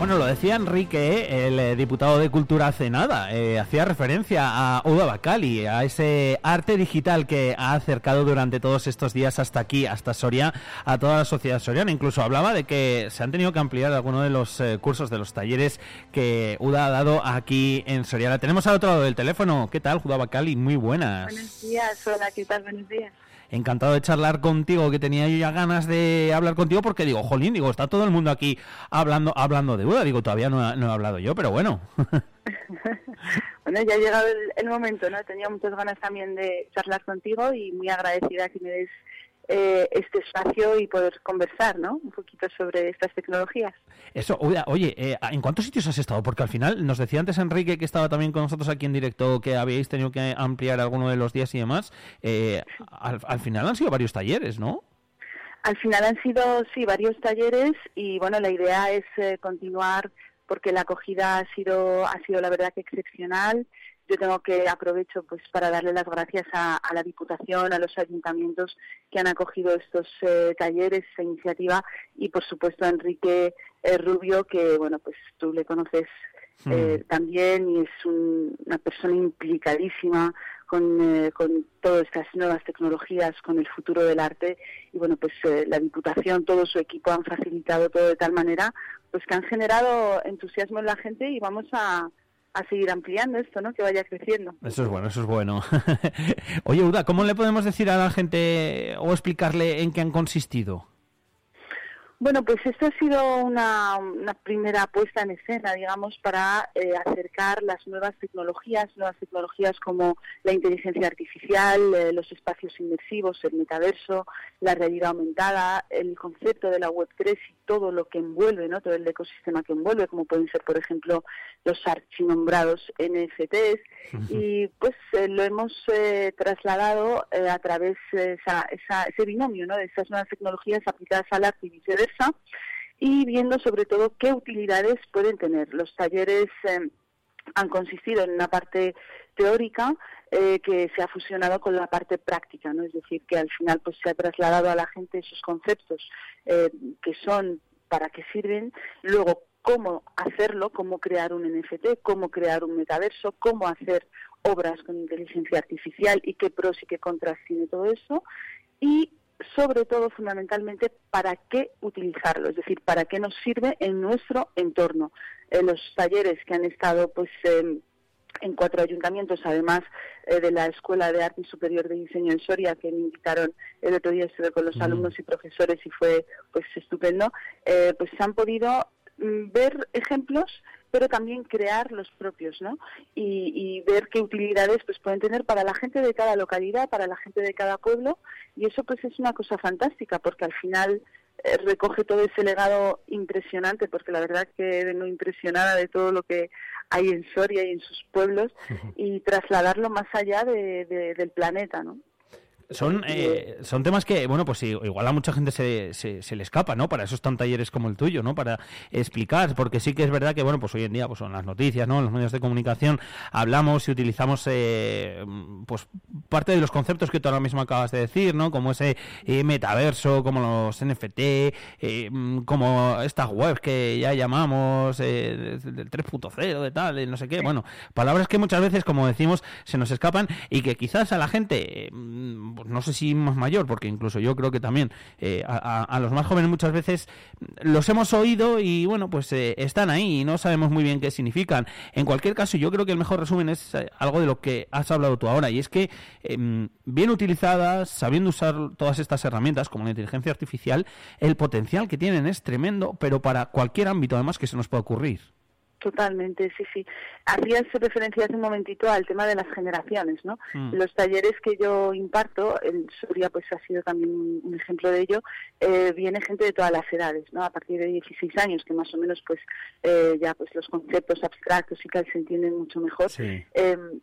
Bueno, lo decía Enrique, el eh, diputado de Cultura hace nada. Eh, hacía referencia a Uda Bacali, a ese arte digital que ha acercado durante todos estos días hasta aquí, hasta Soria, a toda la sociedad soriana. Incluso hablaba de que se han tenido que ampliar algunos de los eh, cursos, de los talleres que Uda ha dado aquí en Soria. La tenemos al otro lado del teléfono. ¿Qué tal, Uda Bacali? Muy buenas. Buenos días, hola, ¿qué tal? Buenos días encantado de charlar contigo, que tenía yo ya ganas de hablar contigo porque digo, jolín, digo, está todo el mundo aquí hablando hablando de Buda, digo, todavía no, he hablado yo, pero bueno. bueno, ya ha llegado el, momento, ¿no? Tenía muchas ganas también de charlar contigo y muy agradecida que me des eh, este espacio y poder conversar, ¿no? Un poquito sobre estas tecnologías. Eso, oye, eh, ¿en cuántos sitios has estado? Porque al final nos decía antes Enrique que estaba también con nosotros aquí en directo que habíais tenido que ampliar alguno de los días y demás. Eh, al, final han sido varios talleres, ¿no? Al final han sido, sí, varios talleres y bueno, la idea es continuar porque la acogida ha sido, ha sido la verdad que excepcional yo tengo que aprovecho pues para darle las gracias a, la Diputación, a los ayuntamientos que han acogido estos eh, talleres, esta iniciativa y por supuesto a Enrique eh, Rubio que bueno pues tú le conoces eh, hmm. también y es una persona implicadísima con, con todas estas nuevas tecnologías, con el futuro del arte y bueno pues la Diputación, todo su equipo han facilitado todo de tal manera pues que han generado entusiasmo en la gente y vamos a a seguir ampliando esto, ¿no? Que vaya creciendo. Eso es bueno, eso es bueno. Oye, Uda, ¿cómo le podemos decir a la gente o explicarle en qué han consistido? Bueno, pues esto ha sido una, primera puesta en escena, digamos, para eh, acercar las nuevas tecnologías, nuevas tecnologías como la inteligencia artificial, eh, los espacios inmersivos, el metaverso, la realidad aumentada, el concepto de la Web3 y todo lo que envuelve, ¿no? todo el ecosistema que envuelve, como pueden ser, por ejemplo, los archinombrados NFTs. Y pues eh, lo hemos trasladado a través de ese binomio ¿no? de esas nuevas tecnologías aplicadas al arte y viceversa y viendo sobre todo qué utilidades pueden tener. Los talleres eh, han consistido en una parte teórica eh, que se ha fusionado con la parte práctica, ¿no? Es decir, que al final pues se ha trasladado a la gente esos conceptos eh, que son para qué sirven, luego cómo hacerlo, cómo crear un NFT, cómo crear un metaverso, cómo hacer obras con inteligencia artificial y qué pros y qué contras tiene todo eso y sobre todo fundamentalmente para qué utilizarlo, es decir, para qué nos sirve en nuestro entorno. En los talleres que han estado pues en cuatro ayuntamientos, además eh, de la Escuela de Arte Superior de Diseño en Soria, que me invitaron el otro día, estuve con los alumnos y profesores y fue pues estupendo, eh, pues han podido mm, ver ejemplos pero también crear los propios, ¿no? Y, ver qué utilidades pues pueden tener para la gente de cada localidad, para la gente de cada pueblo, y eso pues es una cosa fantástica, porque al final eh, recoge todo ese legado impresionante, porque la verdad que vengo impresionada de todo lo que hay en Soria y en sus pueblos, y trasladarlo más allá del planeta, ¿no? Son, eh, son temas que, bueno, pues igual a mucha gente se, se, le escapa, ¿no? Para eso están talleres como el tuyo, ¿no? Para explicar, porque sí que es verdad que, bueno, pues hoy en día, pues son las noticias, ¿no? En los medios de comunicación hablamos y utilizamos, eh, pues parte de los conceptos que tú ahora mismo acabas de decir, ¿no? Como ese eh, metaverso, como los NFT, eh, como estas webs que ya llamamos del 3.0, de tal, no sé qué. Bueno, palabras que muchas veces, como decimos, se nos escapan y que quizás a la gente pues no sé si más mayor, porque incluso yo creo que también eh, a, los más jóvenes muchas veces los hemos oído y bueno, pues eh, están ahí y no sabemos muy bien qué significan. En cualquier caso, yo creo que el mejor resumen es eh, algo de lo que has hablado tú ahora y es que em, bien utilizadas, sabiendo usar todas estas herramientas como la inteligencia artificial, el potencial que tienen es tremendo, pero para cualquier ámbito además que se nos pueda ocurrir. Totalmente, sí, sí. Hacías referencia hace un momentito al tema de las generaciones, ¿no? Mm. Los talleres que yo imparto, en Soria pues ha sido también un ejemplo de ello, eh, viene gente de todas las edades, ¿no? A partir de 16 años, que más o menos pues eh, ya pues los conceptos abstractos y tal se entienden mucho mejor. Em,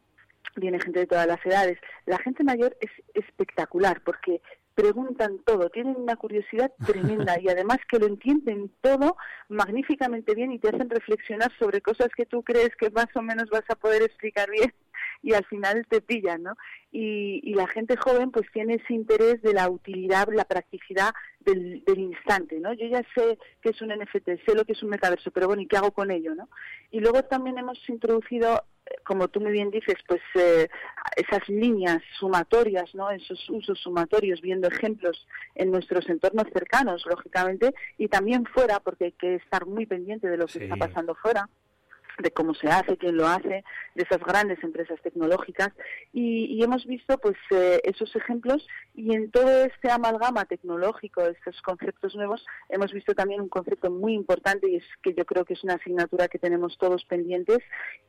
viene gente de todas las edades. La gente mayor es espectacular porque preguntan todo, tienen una curiosidad tremenda y además que lo entienden todo magníficamente bien y te hacen reflexionar sobre cosas que tú crees que más o menos vas a poder explicar bien y al final te pillan, ¿no? Y, y, la gente joven pues tiene ese interés de la utilidad, la practicidad del, instante, ¿no? Yo ya sé que es un NFT, sé lo que es un metaverso, pero bueno, ¿y qué hago con ello, no? Y luego también hemos introducido como tú muy bien dices, pues eh, esas líneas sumatorias, ¿no? Esos usos sumatorios, viendo ejemplos en nuestros entornos cercanos, lógicamente, y también fuera, porque hay que estar muy pendiente de lo que está pasando fuera de cómo se hace, quién lo hace, de esas grandes empresas tecnológicas y, hemos visto pues eh, esos ejemplos y en todo este amalgama tecnológico, estos conceptos nuevos, hemos visto también un concepto muy importante y es que yo creo que es una asignatura que tenemos todos pendientes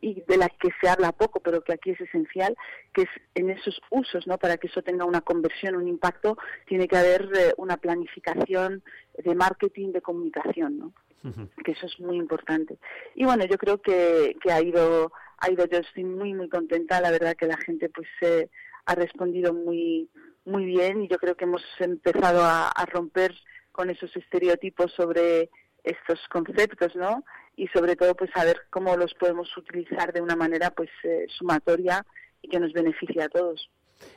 y de la que se habla poco, pero que aquí es esencial, que es en esos usos, ¿no? Para que eso tenga una conversión, un impacto, tiene que haber eh, una planificación de marketing, de comunicación, ¿no? Que eso es muy importante. Y bueno, yo creo que, que ha ido, ha ido, yo estoy muy, muy contenta, la verdad que la gente pues eh, ha respondido muy, muy bien y yo creo que hemos empezado a, romper con esos estereotipos sobre estos conceptos, ¿no? Y sobre todo, pues saber cómo los podemos utilizar de una manera, pues, eh, sumatoria y que nos beneficie a todos.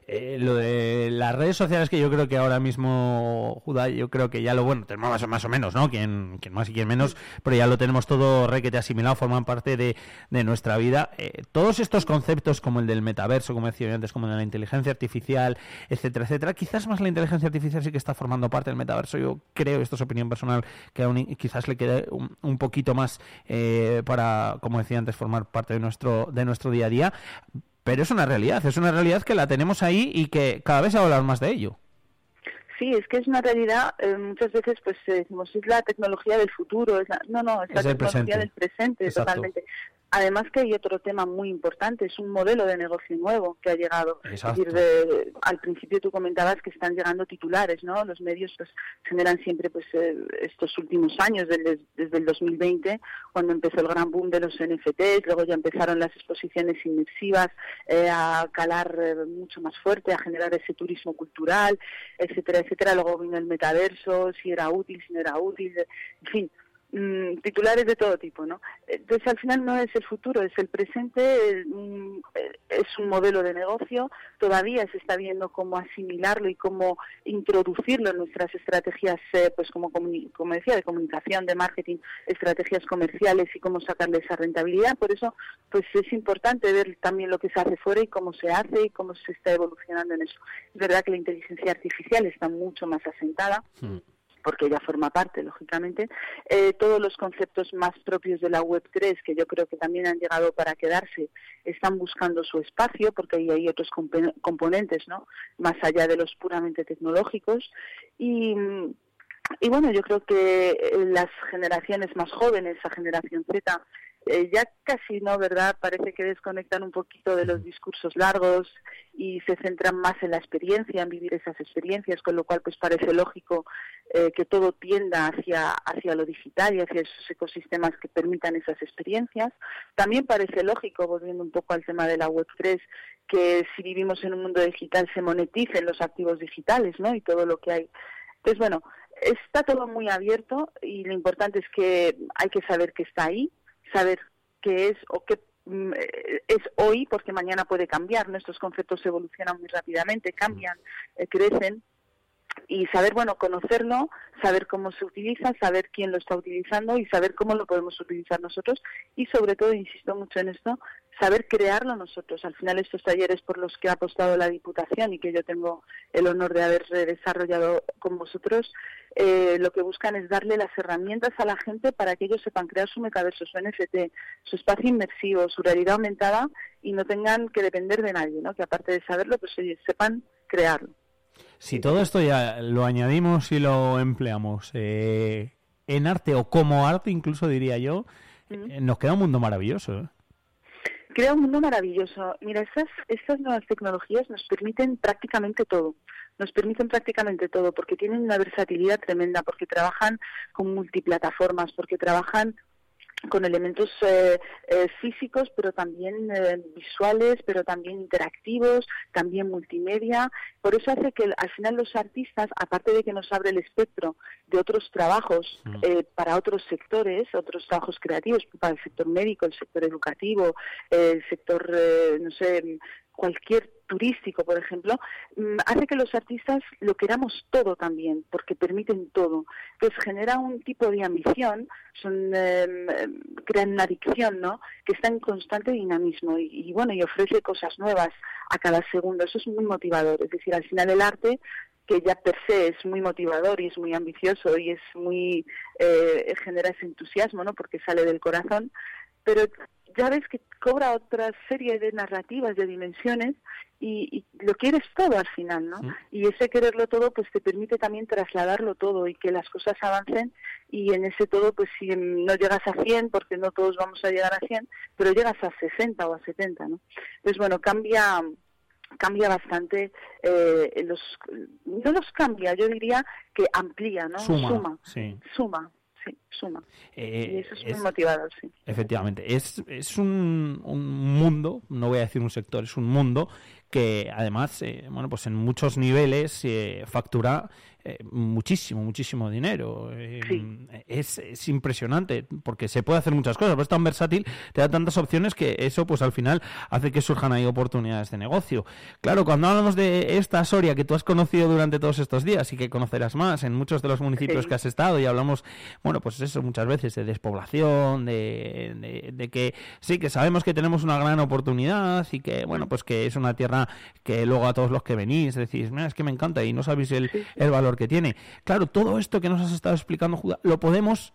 Eh, lo de las redes sociales que yo creo que ahora mismo, Judá, yo creo que ya lo bueno, tenemos más, o menos, ¿no? Quien, más y quien menos, pero ya lo tenemos todo requete asimilado, forman parte de, nuestra vida. Eh, todos estos conceptos como el del metaverso, como decía antes, como el de la inteligencia artificial, etcétera, etcétera, quizás más la inteligencia artificial sí que está formando parte del metaverso. Yo creo, esto es opinión personal, que aún quizás le quede un, poquito más eh, para, como decía antes, formar parte de nuestro, de nuestro día a día pero es una realidad, es una realidad que la tenemos ahí y que cada vez se va a hablar más de ello. Sí, es que es una realidad, eh, muchas veces pues decimos, es la tecnología del futuro, es no, no, es, la tecnología del presente, totalmente. Además que hay otro tema muy importante, es un modelo de negocio nuevo que ha llegado. Es decir, al principio tú comentabas que están llegando titulares, ¿no? Los medios pues generan siempre pues eh, estos últimos años, desde, desde, el 2020, cuando empezó el gran boom de los NFTs, luego ya empezaron las exposiciones inmersivas eh, a calar eh, mucho más fuerte, a generar ese turismo cultural, etcétera, etcétera. Luego vino el metaverso, si era útil, si no era útil, en fin Mm, titulares de todo tipo, ¿no? Entonces al final no es el futuro, es el presente, mm, es un modelo de negocio, todavía se está viendo cómo asimilarlo y cómo introducirlo en nuestras estrategias, eh, pues como, como decía, de comunicación, de marketing, estrategias comerciales y cómo sacarle esa rentabilidad. Por eso, pues es importante ver también lo que se hace fuera y cómo se hace y cómo se está evolucionando en eso. Es verdad que la inteligencia artificial está mucho más asentada. Hmm porque ella forma parte, lógicamente, eh, todos los conceptos más propios de la Web3, que yo creo que también han llegado para quedarse, están buscando su espacio, porque ahí hay otros componentes, ¿no? Más allá de los puramente tecnológicos. Y, y bueno, yo creo que eh, las generaciones más jóvenes, la generación Z, eh, ya casi no, ¿verdad? Parece que desconectan un poquito de los discursos largos y se centran más en la experiencia, en vivir esas experiencias, con lo cual pues parece lógico eh, que todo tienda hacia, hacia lo digital y hacia esos ecosistemas que permitan esas experiencias. También parece lógico, volviendo un poco al tema de la Web3, que si vivimos en un mundo digital se moneticen los activos digitales, ¿no? Y todo lo que hay. Entonces, bueno, está todo muy abierto y lo importante es que hay que saber que está ahí, saber qué es o qué mm, eh, es hoy porque mañana puede cambiar. Nuestros conceptos evolucionan muy rápidamente, cambian, eh, crecen y saber, bueno, conocerlo, saber cómo se utiliza, saber quién lo está utilizando y saber cómo lo podemos utilizar nosotros y sobre todo, insisto mucho en esto, saber crearlo nosotros. Al final estos talleres por los que ha apostado la Diputación y que yo tengo el honor de haber desarrollado con vosotros, eh, lo que buscan es darle las herramientas a la gente para que ellos sepan crear su metaverso, su NFT, su espacio inmersivo, su realidad aumentada y no tengan que depender de nadie, ¿no? que aparte de saberlo, pues sepan crearlo. Si todo esto ya lo añadimos y lo empleamos eh, en arte o como arte, incluso diría yo, eh, nos queda un mundo maravilloso. ¿eh? Crea un mundo maravilloso. Mira, estas, estas nuevas tecnologías nos permiten prácticamente todo. Nos permiten prácticamente todo porque tienen una versatilidad tremenda, porque trabajan con multiplataformas, porque trabajan con elementos eh, eh, físicos, pero también eh, visuales, pero también interactivos, también multimedia. Por eso hace que al final los artistas, aparte de que nos abre el espectro de otros trabajos mm. para otros sectores, otros trabajos creativos, para el sector médico, el sector educativo, el sector, no sé, cualquier turístico, por ejemplo, mm, hace que los artistas lo queramos todo también, porque permiten todo. Entonces genera un tipo de ambición, son, em, crean una adicción, ¿no? Que está en constante dinamismo y, bueno, y ofrece cosas nuevas a cada segundo. Eso es muy motivador. Es decir, al final el arte que ya per se es muy motivador y es muy ambicioso y es muy eh, genera ese entusiasmo, ¿no? Porque sale del corazón, pero ya ves que cobra otra serie de narrativas, de dimensiones, y, lo quieres todo al final, ¿no? Y ese quererlo todo, pues te permite también trasladarlo todo y que las cosas avancen, y en ese todo, pues si no llegas a 100, porque no todos vamos a llegar a 100, pero llegas a 60 o a 70, ¿no? Entonces, bueno, cambia cambia bastante eh, los no los cambia yo diría que amplía no suma suma sí, suma. Eh, y eso es, muy motivador, sí. Efectivamente. Es, es un, un, mundo, no voy a decir un sector, es un mundo que además, eh, bueno, pues en muchos niveles eh, factura eh, muchísimo, muchísimo dinero. Eh, es, es, impresionante porque se puede hacer muchas cosas, pero es tan versátil, te da tantas opciones que eso pues al final hace que surjan ahí oportunidades de negocio. Claro, cuando hablamos de esta Soria que tú has conocido durante todos estos días y que conocerás más en muchos de los municipios que has estado y hablamos, bueno, pues eso muchas veces de despoblación, de, de, que sí, que sabemos que tenemos una gran oportunidad y que, bueno, pues que es una tierra que luego a todos los que venís decís, mira, es que me encanta y no sabéis el, el valor que tiene. Claro, todo esto que nos has estado explicando, Judá, lo podemos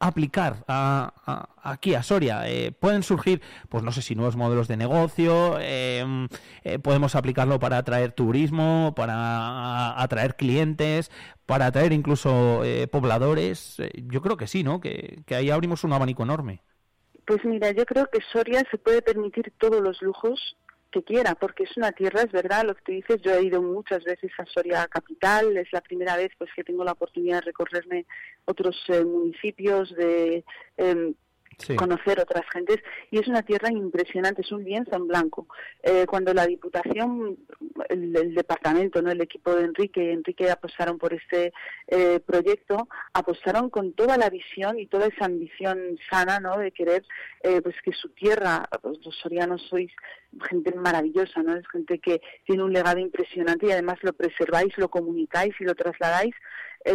aplicar a, aquí a Soria. Eh, pueden surgir, pues no sé si nuevos modelos de negocio, em, eh, podemos aplicarlo para atraer turismo, para atraer clientes, para atraer incluso eh, pobladores. yo creo que sí, ¿no? Que, que ahí abrimos un abanico enorme. Pues mira, yo creo que Soria se puede permitir todos los lujos que quiera, porque es una tierra, es verdad, lo que tú dices, yo he ido muchas veces a Soria capital, es la primera vez pues que tengo la oportunidad de recorrerme otros eh, municipios, de em, conocer otras gentes y es una tierra impresionante, es un lienzo en blanco. Eh, cuando la Diputación, el, departamento, no el equipo de Enrique, Enrique apostaron por este eh, proyecto, apostaron con toda la visión y toda esa ambición sana, ¿no? De querer, eh, pues que su tierra, pues, los sorianos sois gente maravillosa, ¿no? Es gente que tiene un legado impresionante y además lo preserváis, lo comunicáis y lo trasladáis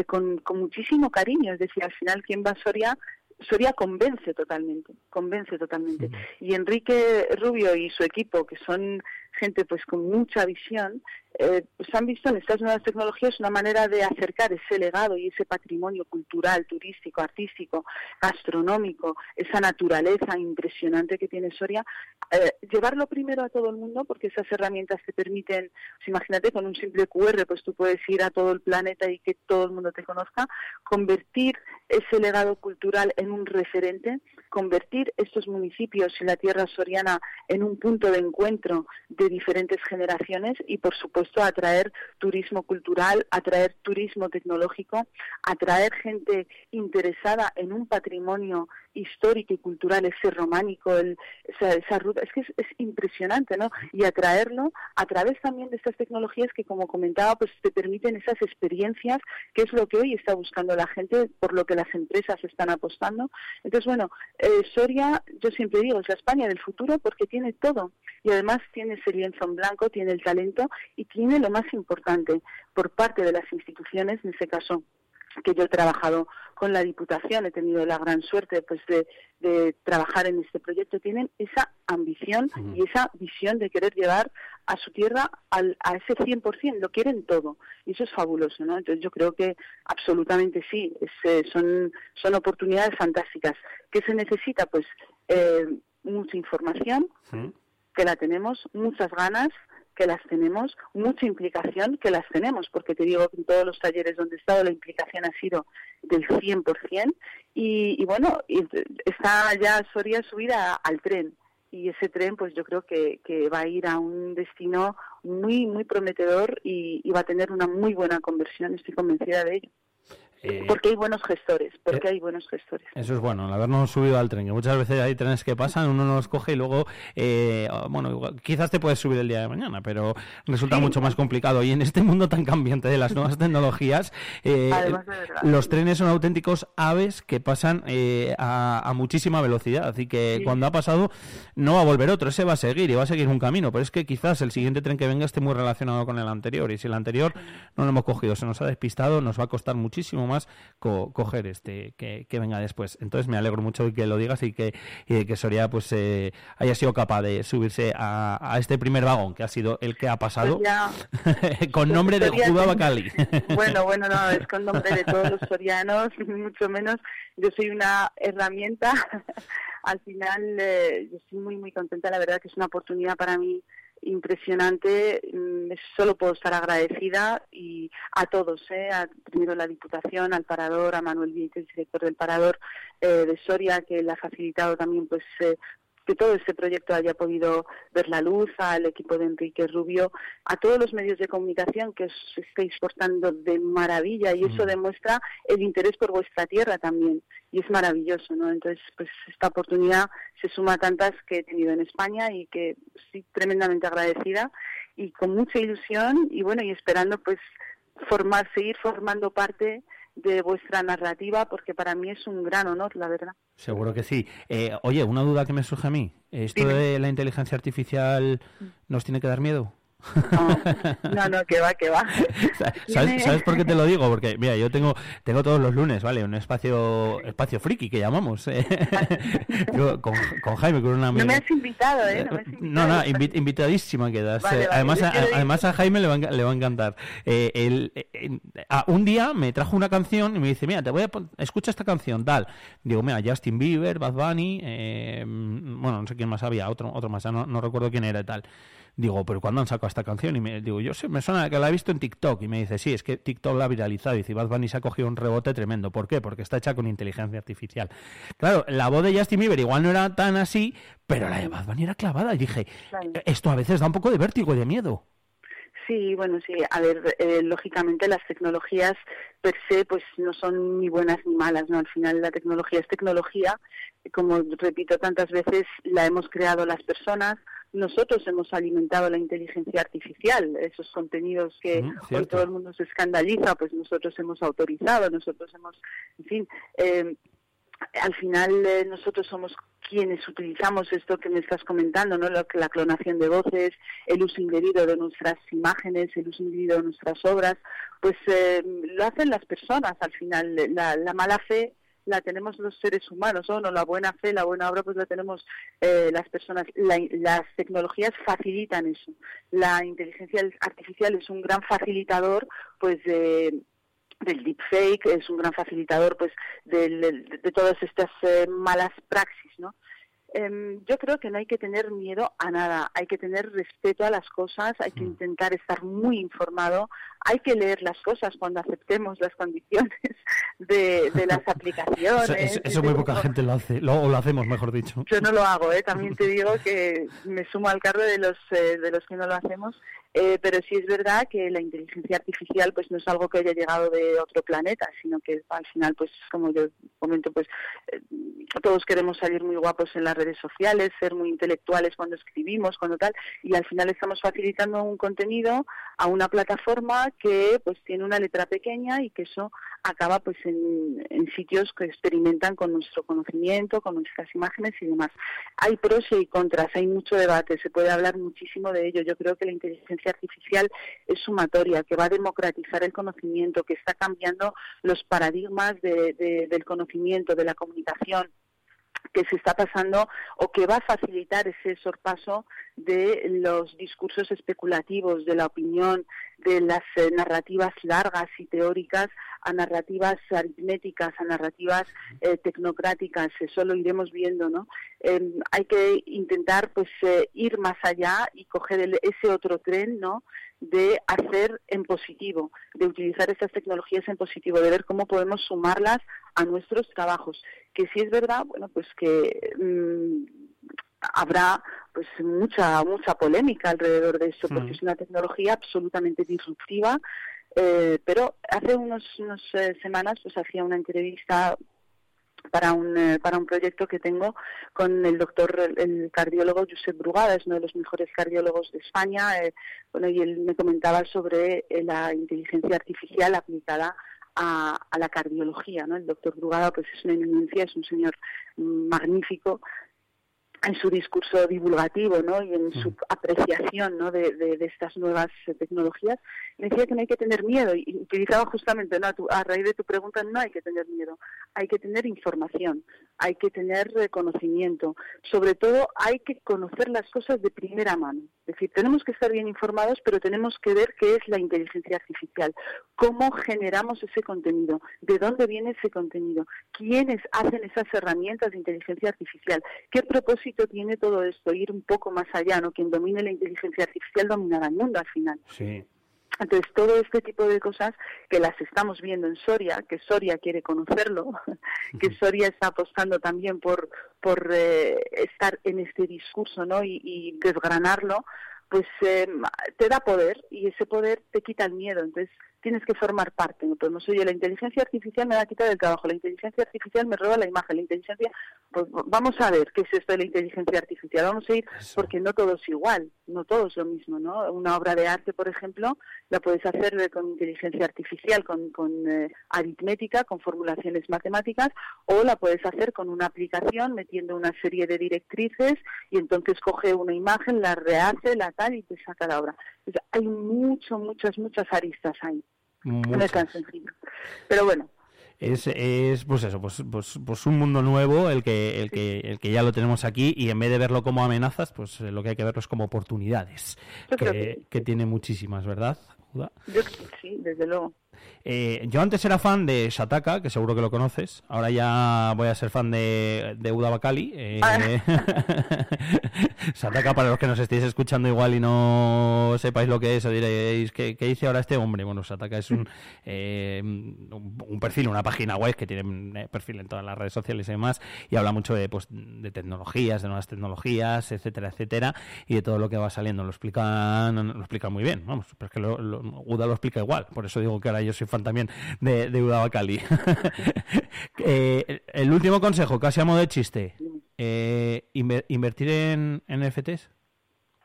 con, con muchísimo cariño. Es decir, al final quien va a Soria Soria convence totalmente, convence totalmente. Y Enrique Rubio y su equipo, que son gente pues con mucha visión, eh, pues han visto en estas nuevas tecnologías una manera de acercar ese legado y ese patrimonio cultural, turístico, artístico, gastronómico, esa naturaleza impresionante que tiene Soria, eh, llevarlo primero a todo el mundo porque esas herramientas te permiten, pues imagínate con un simple QR, pues tú puedes ir a todo el planeta y que todo el mundo te conozca, convertir ese legado cultural en un referente, convertir estos municipios y la tierra soriana en un punto de encuentro diferentes generaciones y por supuesto atraer turismo cultural, atraer turismo tecnológico, atraer gente interesada en un patrimonio histórico y cultural, ese románico, el, esa, ruta, es que es, impresionante, ¿no? Y atraerlo a través también de estas tecnologías que, como comentaba, pues te permiten esas experiencias, que es lo que hoy está buscando la gente, por lo que las empresas están apostando. Entonces, bueno, eh, Soria, yo siempre digo, es la España del futuro porque tiene todo y además tiene ese lienzo en blanco, tiene el talento y tiene lo más importante por parte de las instituciones, en ese caso que yo he trabajado con la Diputación, he tenido la gran suerte pues de, trabajar en este proyecto, tienen esa ambición y esa visión de querer llevar a su tierra al, a ese 100%, lo quieren todo y eso es fabuloso, ¿no? Entonces yo creo que absolutamente sí, eh, son, son oportunidades fantásticas. ¿Qué se necesita? Pues eh, mucha información, que la tenemos, muchas ganas, que las tenemos, mucha implicación que las tenemos, porque te digo que en todos los talleres donde he estado la implicación ha sido del 100% y, y bueno, está ya Soria subida al tren y ese tren pues yo creo que, que va a ir a un destino muy, muy prometedor y, y va a tener una muy buena conversión, estoy convencida de ello. Eh, porque hay buenos gestores, porque eh, hay buenos gestores. Eso es bueno, el habernos subido al tren, que muchas veces hay trenes que pasan, uno no los coge y luego, eh, bueno, quizás te puedes subir el día de mañana, pero resulta mucho más complicado. Y en este mundo tan cambiante de las nuevas tecnologías, los trenes son auténticos aves que pasan a, muchísima velocidad. Así que cuando ha pasado, no va a volver otro, ese va a seguir y va a seguir un camino. Pero es que quizás el siguiente tren que venga esté muy relacionado con el anterior. Y si el anterior no lo hemos cogido, se nos ha despistado, nos va a costar muchísimo más coger este que, venga después. Entonces me alegro mucho de que lo digas y que, que Soria pues eh, haya sido capaz de subirse a, este primer vagón, que ha sido el que ha pasado pues con nombre de Judá Bacali. bueno, bueno, no, es con nombre de todos los sorianos, mucho menos. Yo soy una herramienta. Al final, eh, yo estoy muy, muy contenta. La verdad que es una oportunidad para mí impresionante. Mm, solo puedo estar agradecida y a todos, ¿eh? a, primero la Diputación, al Parador, a Manuel Vítez, director del Parador eh, de Soria, que le ha facilitado también pues eh, que todo este proyecto haya podido ver la luz, al equipo de Enrique Rubio, a todos los medios de comunicación que os estáis portando de maravilla y eso mm. demuestra el interés por vuestra tierra también y es maravilloso, ¿no? Entonces, pues esta oportunidad se suma a tantas que he tenido en España y que estoy tremendamente agradecida y con mucha ilusión y bueno, y esperando pues formar, seguir formando parte de vuestra narrativa, porque para mí es un gran honor, la verdad. Seguro que sí. Eh, oye, una duda que me surge a mí. ¿Esto de la inteligencia artificial nos tiene que dar miedo? No, no, que va, que va. ¿Sabes, por qué te lo digo? Porque, mira, yo tengo tengo todos los lunes, ¿vale? Un espacio espacio friki que llamamos. ¿eh? con, con, Jaime, con una amiga. No me has invitado, ¿eh? No, no, invitadísima quedas. Eh, además, a, además a Jaime le va, le va a encantar. Eh, eh un día me trajo una canción y me dice, mira, te voy a escucha esta canción, tal. Digo, mira, Justin Bieber, Bad Bunny, bueno, no sé quién más había, otro, otro más, no, no recuerdo quién era y tal. Digo, ¿pero cuándo han sacado esta canción? Y me digo, yo sé, me suena que la he visto en TikTok. Y me dice, sí, es que TikTok la ha viralizado. Y dice, Bad Bunny se ha cogido un rebote tremendo. ¿Por qué? Porque está hecha con inteligencia artificial. Claro, la voz de Justin Bieber igual no era tan así, pero la de Bad Bunny era clavada. Y dije, esto a veces da un poco de vértigo y de miedo. Sí, bueno, sí. A ver, eh, lógicamente las tecnologías per se pues no son ni buenas ni malas, ¿no? Al final la tecnología es tecnología. Como repito tantas veces, la hemos creado las personas nosotros hemos alimentado la inteligencia artificial, esos contenidos que hoy todo el mundo se escandaliza, pues nosotros hemos autorizado, nosotros hemos, en fin, eh, al final eh, nosotros somos quienes utilizamos esto que me estás comentando, ¿no? La, la, clonación de voces, el uso indebido de nuestras imágenes, el uso indebido de nuestras obras, pues eh, lo hacen las personas al final. La, la mala fe la tenemos los seres humanos, ¿no? La buena fe, la buena obra, pues la tenemos eh, las personas. las tecnologías facilitan eso. La inteligencia artificial es un gran facilitador, pues, de del deepfake, es un gran facilitador, pues, de, de todas estas eh, malas praxis, ¿no? Em, yo creo que no hay que tener miedo a nada, hay que tener respeto a las cosas, hay que mm. intentar estar muy informado, hay que leer las cosas cuando aceptemos las condiciones de, las aplicaciones. eso, muy poca gente lo hace, o lo hacemos, mejor dicho. Yo no lo hago, ¿eh? también te digo que me sumo al cargo de los, eh, de los que no lo hacemos eh, pero sí es verdad que la inteligencia artificial pues no es algo que haya llegado de otro planeta, sino que al final, pues como yo comento, pues eh, todos queremos salir muy guapos en las redes sociales, ser muy intelectuales cuando escribimos, cuando tal, y al final estamos facilitando un contenido a una plataforma que pues tiene una letra pequeña y que eso acaba pues en, sitios que experimentan con nuestro conocimiento, con nuestras imágenes y demás. Hay pros y contras, hay mucho debate, se puede hablar muchísimo de ello. Yo creo que la inteligencia artificial es sumatoria, que va a democratizar el conocimiento, que está cambiando los paradigmas del conocimiento, de la comunicación que se está pasando o que va a facilitar ese sorpaso de los discursos especulativos, de la opinión, de las eh, narrativas largas y teóricas a narrativas aritméticas, a narrativas eh, tecnocráticas, eso lo iremos viendo, ¿no? Em, hay que intentar pues eh, ir más allá y coger ese otro tren, ¿no? de hacer en positivo, de utilizar estas tecnologías en positivo, de ver cómo podemos sumarlas a nuestros trabajos. Que si es verdad, bueno, pues que mm, habrá pues mucha mucha polémica alrededor de eso, porque es una tecnología absolutamente disruptiva, Eh, pero hace unos, unos eh, semanas pues hacía una entrevista para un, eh, para un proyecto que tengo con el doctor, el, cardiólogo Josep Brugada, es uno de los mejores cardiólogos de España, bueno, y él me comentaba sobre la inteligencia artificial aplicada a, a, la cardiología, ¿no? El doctor Brugada pues es una eminencia, es un señor magnífico en su discurso divulgativo ¿no? y en su apreciación ¿no? de, de, estas nuevas tecnologías, me decía que no hay que tener miedo y utilizaba justamente ¿no? a, raíz de tu pregunta, no hay que tener miedo, hay que tener información, hay que tener conocimiento, sobre todo hay que conocer las cosas de primera mano. Es decir, tenemos que estar bien informados, pero tenemos que ver qué es la inteligencia artificial, cómo generamos ese contenido, de dónde viene ese contenido, quiénes hacen esas herramientas de inteligencia artificial, qué propósito tiene todo esto, ir un poco más allá, ¿no? Quien domine la inteligencia artificial dominará el mundo al final. Sí. Entonces, todo este tipo de cosas que las estamos viendo en Soria, que Soria quiere conocerlo, que Soria está apostando también por, por eh, estar en este discurso ¿no? y, desgranarlo, pues eh, te da poder y ese poder te quita el miedo. Entonces, tienes que formar parte. No podemos, oye, la inteligencia artificial me va a quitar el trabajo, la inteligencia artificial me roba la imagen, la inteligencia, pues vamos a ver qué es esto de la inteligencia artificial, vamos a ir, porque no todo es igual, no todo es lo mismo, ¿no? Una obra de arte, por ejemplo, la puedes hacer con inteligencia artificial, con, con eh, aritmética, con formulaciones matemáticas, o la puedes hacer con una aplicación metiendo una serie de directrices y entonces coge una imagen, la rehace, la tal y te saca la obra. hay mucho, muchas, muchas aristas ahí. No es tan sencillo. Pero bueno. Es, es pues eso, pues, pues, pues un mundo nuevo el que, el, que, el que ya lo tenemos aquí y en vez de verlo como amenazas, pues eh, lo que hay que verlo es como oportunidades, que, que, tiene muchísimas, ¿verdad? sí, desde luego. Eh, yo antes era fan de Shataka, que seguro que lo conoces. Ahora ya voy a ser fan de, de Uda Bakali. Eh. Shataka, para los que nos estéis escuchando igual y no sepáis lo que es, o diréis, ¿qué, qué dice ahora este hombre? Bueno, Shataka es un, eh, un perfil, una página web que tiene perfil en todas las redes sociales y demás, y habla mucho de, pues, de tecnologías, de nuevas tecnologías, etcétera, etcétera, y de todo lo que va saliendo. Lo explican, lo explican muy bien, vamos, pero es que Uda lo explica igual, por eso digo que ahora yo soy fan también de, de Udabacali. eh, el último consejo, casi a modo de chiste. Eh, ¿Invertir en, en NFTs?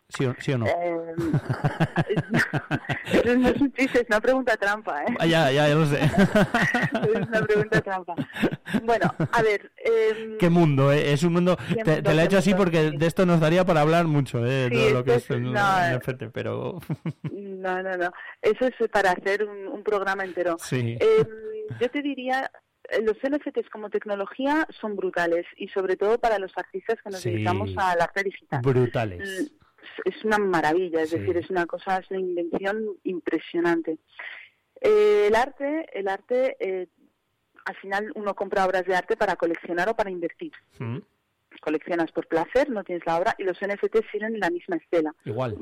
¿Sí o, ¿Sí o no? Eh, eso no es un chiste, es una pregunta trampa, ¿eh? Ah, ya, ya, ya lo sé. es una pregunta trampa. Bueno, a ver... Eh, ¿Qué mundo? Eh? Es un mundo... Te, te lo he hecho así porque de esto nos daría para hablar mucho, ¿eh? Sí, todo lo que es, el no, NFT, pero... no, no, no. Eso es para hacer un, un programa entero. Sí. Eh, yo te diría los NFTs como tecnología son brutales y sobre todo para los artistas que nos dedicamos al arte digital. Brutales es una maravilla, es decir, es una cosa, es una invención impresionante. Eh, el arte, el arte, eh, al final uno compra obras de arte para coleccionar o para invertir. Mm. Coleccionas por placer, no tienes la obra, y los NFTs siguen la misma estela. Igual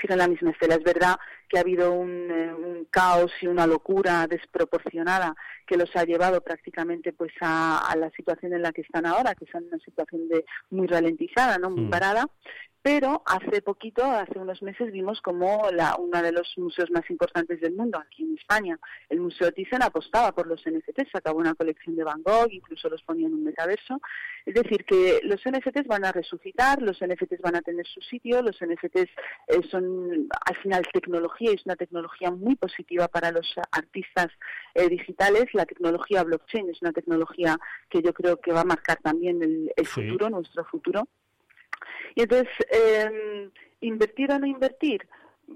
siguen la misma estela. Es verdad que ha habido un, eh, un, caos y una locura desproporcionada que los ha llevado prácticamente pues a, a, la situación en la que están ahora, que son una situación de muy ralentizada, no muy mm. parada, pero hace poquito, hace unos meses, vimos como la, uno de los museos más importantes del mundo, aquí en España, el Museo Thyssen, apostaba por los NFTs, sacaba una colección de Van Gogh, incluso los ponía en un metaverso. Es decir, que los NFTs van a resucitar, los NFTs van a tener su sitio, los NFTs eh, son al final tecnología, y es una tecnología muy positiva para los artistas eh, digitales. La tecnología blockchain es una tecnología que yo creo que va a marcar también el, futuro, nuestro futuro. Y entonces, eh, ¿invertir o no invertir?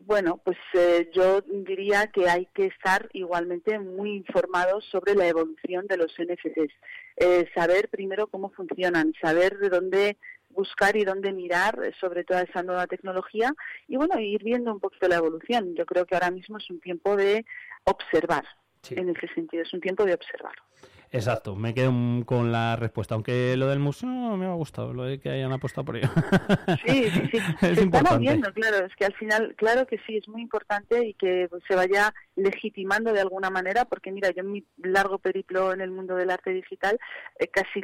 Bueno, pues eh, yo diría que hay que estar igualmente muy informados sobre la evolución de los NFTs. Eh, saber primero cómo funcionan, saber de dónde buscar y dónde mirar sobre toda esa nueva tecnología y bueno, ir viendo un poquito la evolución. Yo creo que ahora mismo es un tiempo de observar, en ese sentido, es un tiempo de observar. Exacto, me quedo con la respuesta, aunque lo del museo me ha gustado, lo de que hayan apostado por ello. Sí, sí, sí, se está moviendo, claro, es que al final, claro que sí, es muy importante y que se vaya legitimando de alguna manera, porque mira, yo en mi largo periplo en el mundo del arte digital, eh, casi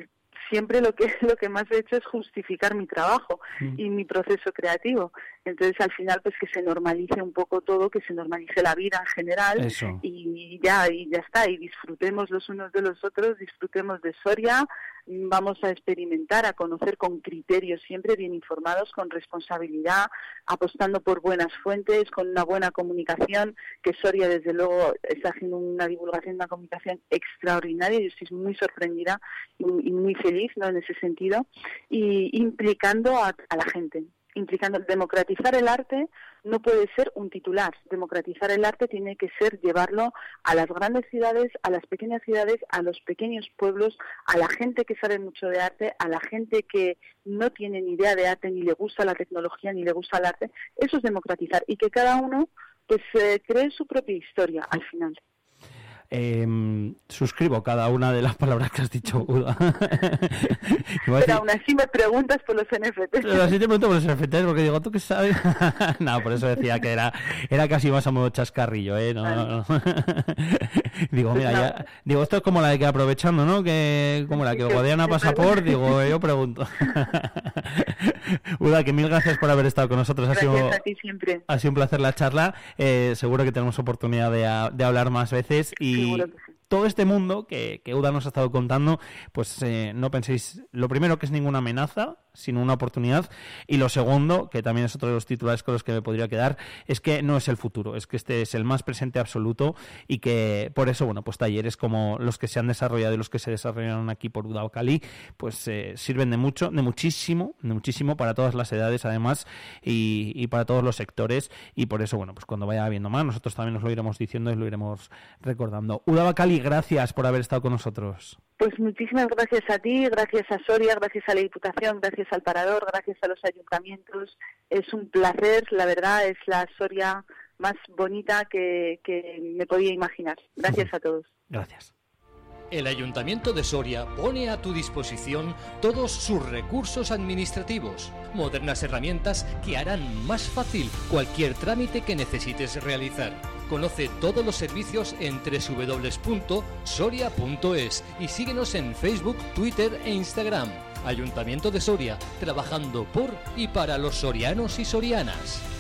siempre lo que lo que más he hecho es justificar mi trabajo mm. y mi proceso creativo. Entonces, al final, pues que se normalice un poco todo, que se normalice la vida en general y ya y ya está y disfrutemos los unos de los otros, disfrutemos de Soria, vamos a experimentar, a conocer con criterios siempre bien informados, con responsabilidad, apostando por buenas fuentes, con una buena comunicación, que Soria desde luego está haciendo una divulgación, una comunicación extraordinaria, yo estoy muy sorprendida y, muy feliz ¿no? en ese sentido, y implicando a la gente implicando democratizar el arte no puede ser un titular. Democratizar el arte tiene que ser llevarlo a las grandes ciudades, a las pequeñas ciudades, a los pequeños pueblos, a la gente que sabe mucho de arte, a la gente que no tiene ni idea de arte, ni le gusta la tecnología, ni le gusta el arte. Eso es democratizar y que cada uno pues eh, cree su propia historia al final. Eh, suscribo cada una de las palabras que has dicho, Uda. Pero aún así me preguntas por los NFTs. Pero así te pregunto por los NFTs porque digo, ¿tú qué sabes? no, por eso decía que era, era casi más a modo chascarrillo, ¿eh? No, no, digo, mira, ya, digo, esto es como la de que aprovechando, ¿no? Que como la que Guadiana pasa por, digo, yo pregunto. Uda, que mil gracias por haber estado con nosotros. Ha sido, a ti siempre. Ha sido un placer la charla. Eh, seguro que tenemos oportunidad de, de hablar más veces y todo este mundo que, Uda nos ha estado contando, pues eh, no penséis, lo primero que es ninguna amenaza, sino una oportunidad. Y lo segundo, que también es otro de los titulares con los que me podría quedar, es que no es el futuro, es que este es el más presente absoluto y que por eso, bueno, pues talleres como los que se han desarrollado y los que se desarrollaron aquí por Udao Cali, pues eh, sirven de mucho, de muchísimo, de muchísimo para todas las edades además y, para todos los sectores. Y por eso, bueno, pues cuando vaya habiendo más, nosotros también nos lo iremos diciendo y lo iremos recordando. Udao Cali, gracias por haber estado con nosotros. Pues muchísimas gracias a ti, gracias a Soria, gracias a la Diputación, gracias al Parador, gracias a los ayuntamientos. Es un placer, la verdad, es la Soria más bonita que, que me podía imaginar. Gracias a todos. Gracias. El Ayuntamiento de Soria pone a tu disposición todos sus recursos administrativos, modernas herramientas que harán más fácil cualquier trámite que necesites realizar. Conoce todos los servicios en www.soria.es y síguenos en Facebook, Twitter e Instagram. Ayuntamiento de Soria, trabajando por y para los sorianos y sorianas.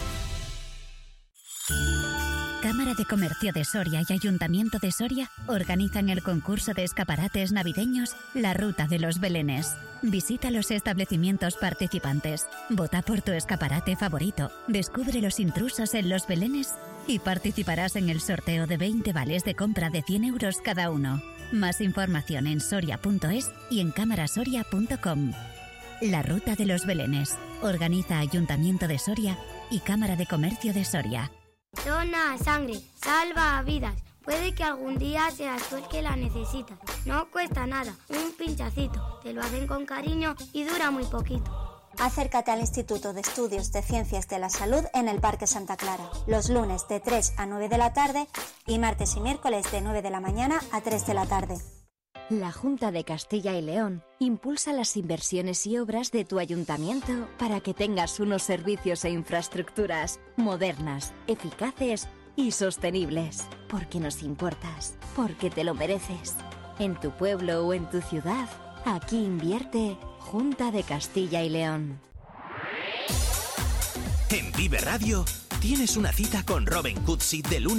De Comercio de Soria y Ayuntamiento de Soria organizan el concurso de escaparates navideños La Ruta de los Belenes. Visita los establecimientos participantes, vota por tu escaparate favorito, descubre los intrusos en los Belenes y participarás en el sorteo de 20 vales de compra de 100 euros cada uno. Más información en soria.es y en camarasoria.com. La Ruta de los Belenes. Organiza Ayuntamiento de Soria y Cámara de Comercio de Soria. Dona sangre, salva vidas. Puede que algún día seas tú el que la necesitas. No cuesta nada, un pinchacito. Te lo hacen con cariño y dura muy poquito. Acércate al Instituto de Estudios de Ciencias de la Salud en el Parque Santa Clara, los lunes de 3 a 9 de la tarde y martes y miércoles de 9 de la mañana a 3 de la tarde. La Junta de Castilla y León impulsa las inversiones y obras de tu ayuntamiento para que tengas unos servicios e infraestructuras modernas, eficaces y sostenibles. Porque nos importas, porque te lo mereces. En tu pueblo o en tu ciudad, aquí invierte Junta de Castilla y León. En Vive Radio tienes una cita con Robin Cutsi de lunes